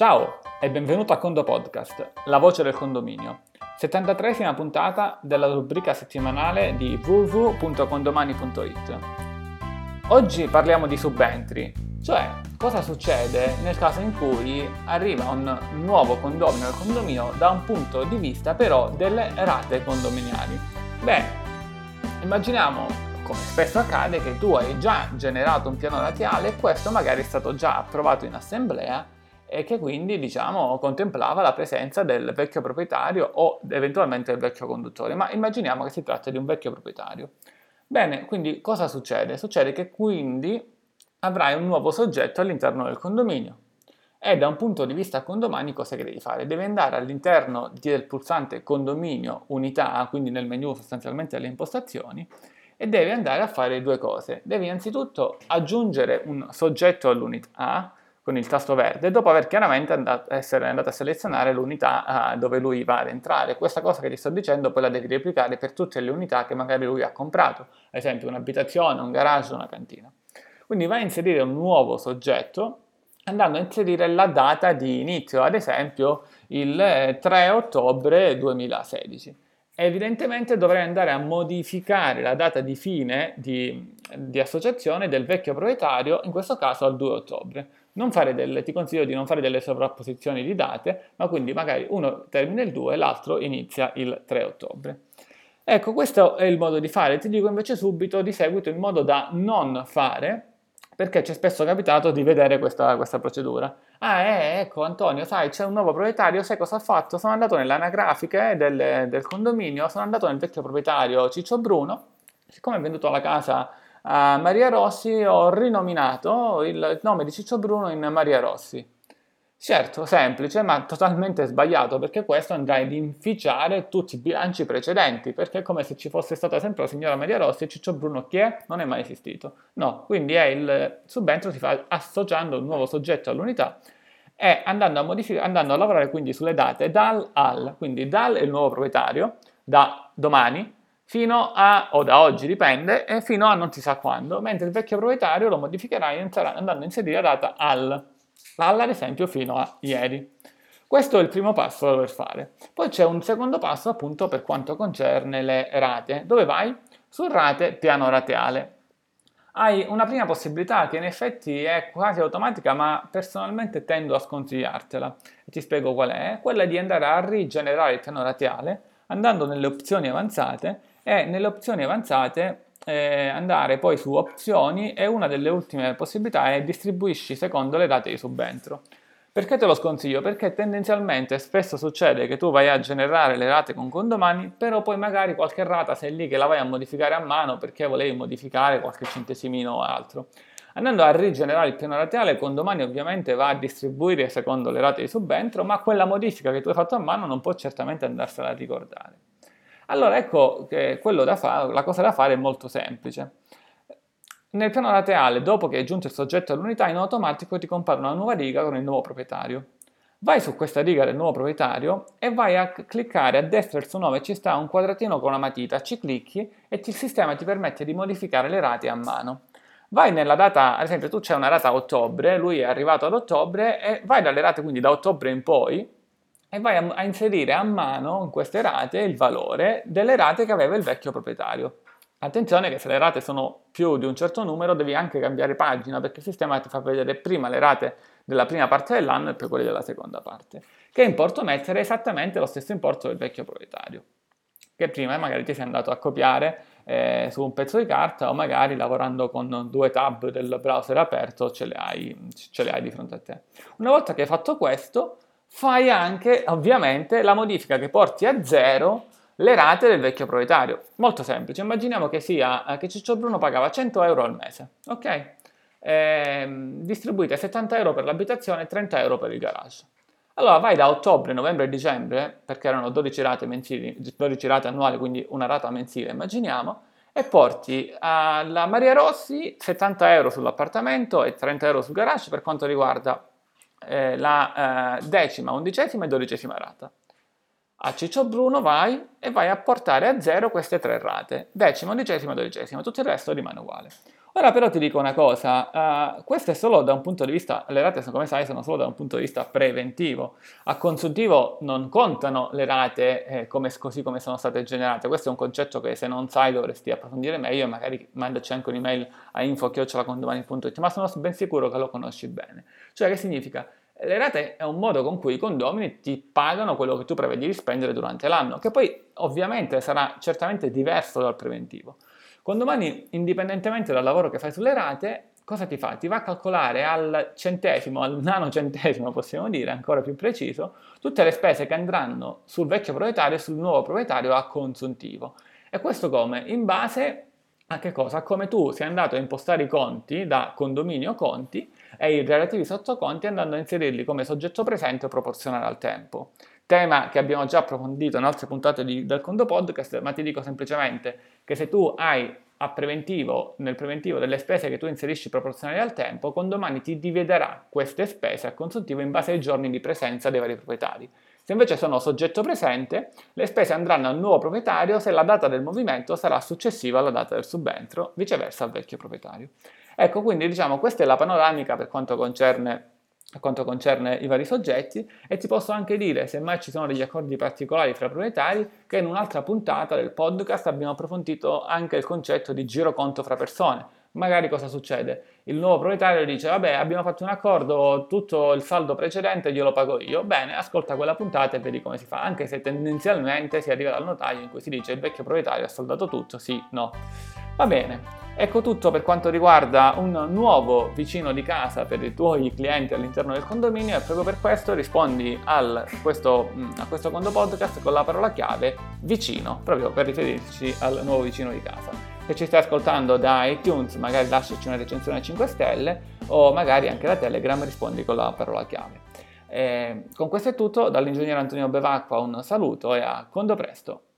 Ciao e benvenuto a Condo Podcast, la voce del condominio. 73esima puntata della rubrica settimanale di www.condomani.it. Oggi parliamo di subentri, cioè cosa succede nel caso in cui arriva un nuovo condomino al condominio da un punto di vista però delle rate condominiali. Beh, immaginiamo come spesso accade che tu hai già generato un piano ratiale e questo magari è stato già approvato in assemblea e che quindi diciamo contemplava la presenza del vecchio proprietario o eventualmente del vecchio conduttore, ma immaginiamo che si tratta di un vecchio proprietario. Bene, quindi cosa succede? Succede che quindi avrai un nuovo soggetto all'interno del condominio. E da un punto di vista condomani cosa devi fare? Devi andare all'interno del pulsante condominio unità, quindi nel menu sostanzialmente alle impostazioni, e devi andare a fare due cose. Devi innanzitutto aggiungere un soggetto all'unità, con il tasto verde, dopo aver chiaramente andato, essere andato a selezionare l'unità uh, dove lui va ad entrare. Questa cosa che ti sto dicendo poi la devi replicare per tutte le unità che magari lui ha comprato, ad esempio un'abitazione, un garage, una cantina. Quindi vai a inserire un nuovo soggetto andando a inserire la data di inizio, ad esempio il 3 eh, ottobre 2016. Evidentemente dovrei andare a modificare la data di fine di, di associazione del vecchio proprietario, in questo caso al 2 ottobre delle, ti consiglio di non fare delle sovrapposizioni di date, ma quindi magari uno termina il 2 e l'altro inizia il 3 ottobre. Ecco, questo è il modo di fare. Ti dico invece subito di seguito il modo da non fare, perché ci è spesso capitato di vedere questa, questa procedura. Ah, eh, ecco Antonio, sai, c'è un nuovo proprietario, sai cosa ha fatto? Sono andato nelle anagrafiche del, del condominio, sono andato nel vecchio proprietario Ciccio Bruno, siccome è venduto la casa a Maria Rossi ho rinominato il nome di Ciccio Bruno in Maria Rossi. Certo, semplice, ma totalmente sbagliato, perché questo andrà ad inficiare tutti i bilanci precedenti, perché è come se ci fosse stata sempre la signora Maria Rossi e Ciccio Bruno chi è? Non è mai esistito. No, quindi il subentro si fa associando un nuovo soggetto all'unità e andando a, modific- andando a lavorare quindi sulle date dal al, quindi dal è il nuovo proprietario, da domani, fino a, o da oggi dipende, fino a non si sa quando, mentre il vecchio proprietario lo modificherai andando a inserire la data al, al ad esempio fino a ieri. Questo è il primo passo da dover fare. Poi c'è un secondo passo appunto per quanto concerne le rate. Dove vai? Su rate piano rateale. Hai una prima possibilità che in effetti è quasi automatica, ma personalmente tendo a sconsigliartela. Ti spiego qual è. Quella di andare a rigenerare il piano rateale andando nelle opzioni avanzate e nelle opzioni avanzate eh, andare poi su opzioni e una delle ultime possibilità è distribuisci secondo le date di subentro. Perché te lo sconsiglio? Perché tendenzialmente spesso succede che tu vai a generare le rate con condomani, però poi magari qualche rata sei lì che la vai a modificare a mano perché volevi modificare qualche centesimino o altro. Andando a rigenerare il piano rateale, condomani ovviamente va a distribuire secondo le rate di subentro, ma quella modifica che tu hai fatto a mano non può certamente andarsela a ricordare. Allora ecco che fare, la cosa da fare è molto semplice. Nel piano laterale, dopo che hai aggiunto il soggetto all'unità, in automatico ti compare una nuova riga con il nuovo proprietario. Vai su questa riga del nuovo proprietario e vai a cliccare a destra del suo nome, ci sta un quadratino con una matita, ci clicchi e il sistema ti permette di modificare le rate a mano. Vai nella data, ad esempio tu c'è una data a ottobre, lui è arrivato ad ottobre e vai dalle rate quindi da ottobre in poi e vai a, a inserire a mano in queste rate il valore delle rate che aveva il vecchio proprietario. Attenzione che se le rate sono più di un certo numero devi anche cambiare pagina perché il sistema ti fa vedere prima le rate della prima parte dell'anno e poi quelle della seconda parte. Che importo mettere? Esattamente lo stesso importo del vecchio proprietario, che prima magari ti sei andato a copiare eh, su un pezzo di carta o magari lavorando con due tab del browser aperto ce le hai, ce le hai di fronte a te. Una volta che hai fatto questo, fai anche ovviamente la modifica che porti a zero le rate del vecchio proprietario. Molto semplice, immaginiamo che sia eh, che Ciccio Bruno pagava 100 euro al mese, ok? Eh, distribuite 70 euro per l'abitazione e 30 euro per il garage. Allora vai da ottobre, novembre e dicembre, perché erano 12 rate mensili, 12 rate annuali, quindi una rata mensile, immaginiamo, e porti alla Maria Rossi 70 euro sull'appartamento e 30 euro sul garage per quanto riguarda eh, la eh, decima, undicesima e dodicesima rata. A Ciccio Bruno vai e vai a portare a zero queste tre rate, decima, undicesima e dodicesima, tutto il resto rimane uguale. Ora però ti dico una cosa, uh, questo è solo da un punto di vista, le rate come sai sono solo da un punto di vista preventivo, a consuntivo non contano le rate eh, come, così come sono state generate, questo è un concetto che se non sai dovresti approfondire meglio e magari mandaci anche un'email a info.condomani.it, ma sono ben sicuro che lo conosci bene. Cioè che significa? Le rate è un modo con cui i condomini ti pagano quello che tu prevedi di spendere durante l'anno, che poi ovviamente sarà certamente diverso dal preventivo. Condomani, indipendentemente dal lavoro che fai sulle rate, cosa ti fa? Ti va a calcolare al centesimo, al nanocentesimo possiamo dire, ancora più preciso, tutte le spese che andranno sul vecchio proprietario e sul nuovo proprietario a consuntivo. E questo come? In base a che cosa? A come tu sei andato a impostare i conti da condominio conti e i relativi sottoconti andando a inserirli come soggetto presente proporzionale al tempo tema che abbiamo già approfondito in altre puntate di, del Condo Podcast, ma ti dico semplicemente che se tu hai preventivo, nel preventivo delle spese che tu inserisci proporzionali al tempo, con domani ti dividerà queste spese a consuntivo in base ai giorni di presenza dei vari proprietari. Se invece sono soggetto presente, le spese andranno al nuovo proprietario se la data del movimento sarà successiva alla data del subentro, viceversa al vecchio proprietario. Ecco, quindi diciamo questa è la panoramica per quanto concerne a quanto concerne i vari soggetti e ti posso anche dire, se mai ci sono degli accordi particolari fra proprietari, che in un'altra puntata del podcast abbiamo approfondito anche il concetto di giro conto fra persone. Magari cosa succede? Il nuovo proprietario dice, vabbè, abbiamo fatto un accordo, tutto il saldo precedente glielo pago io. Bene, ascolta quella puntata e vedi come si fa, anche se tendenzialmente si arriva dal notaio in cui si dice il vecchio proprietario ha saldato tutto, sì, no. Va bene, Ecco tutto per quanto riguarda un nuovo vicino di casa per i tuoi clienti all'interno del condominio e proprio per questo rispondi al, questo, mm, a questo condo podcast con la parola chiave vicino, proprio per riferirci al nuovo vicino di casa. Se ci stai ascoltando da iTunes magari lasciaci una recensione a 5 stelle o magari anche da Telegram rispondi con la parola chiave. E con questo è tutto, dall'ingegnere Antonio Bevacqua un saluto e a condo presto!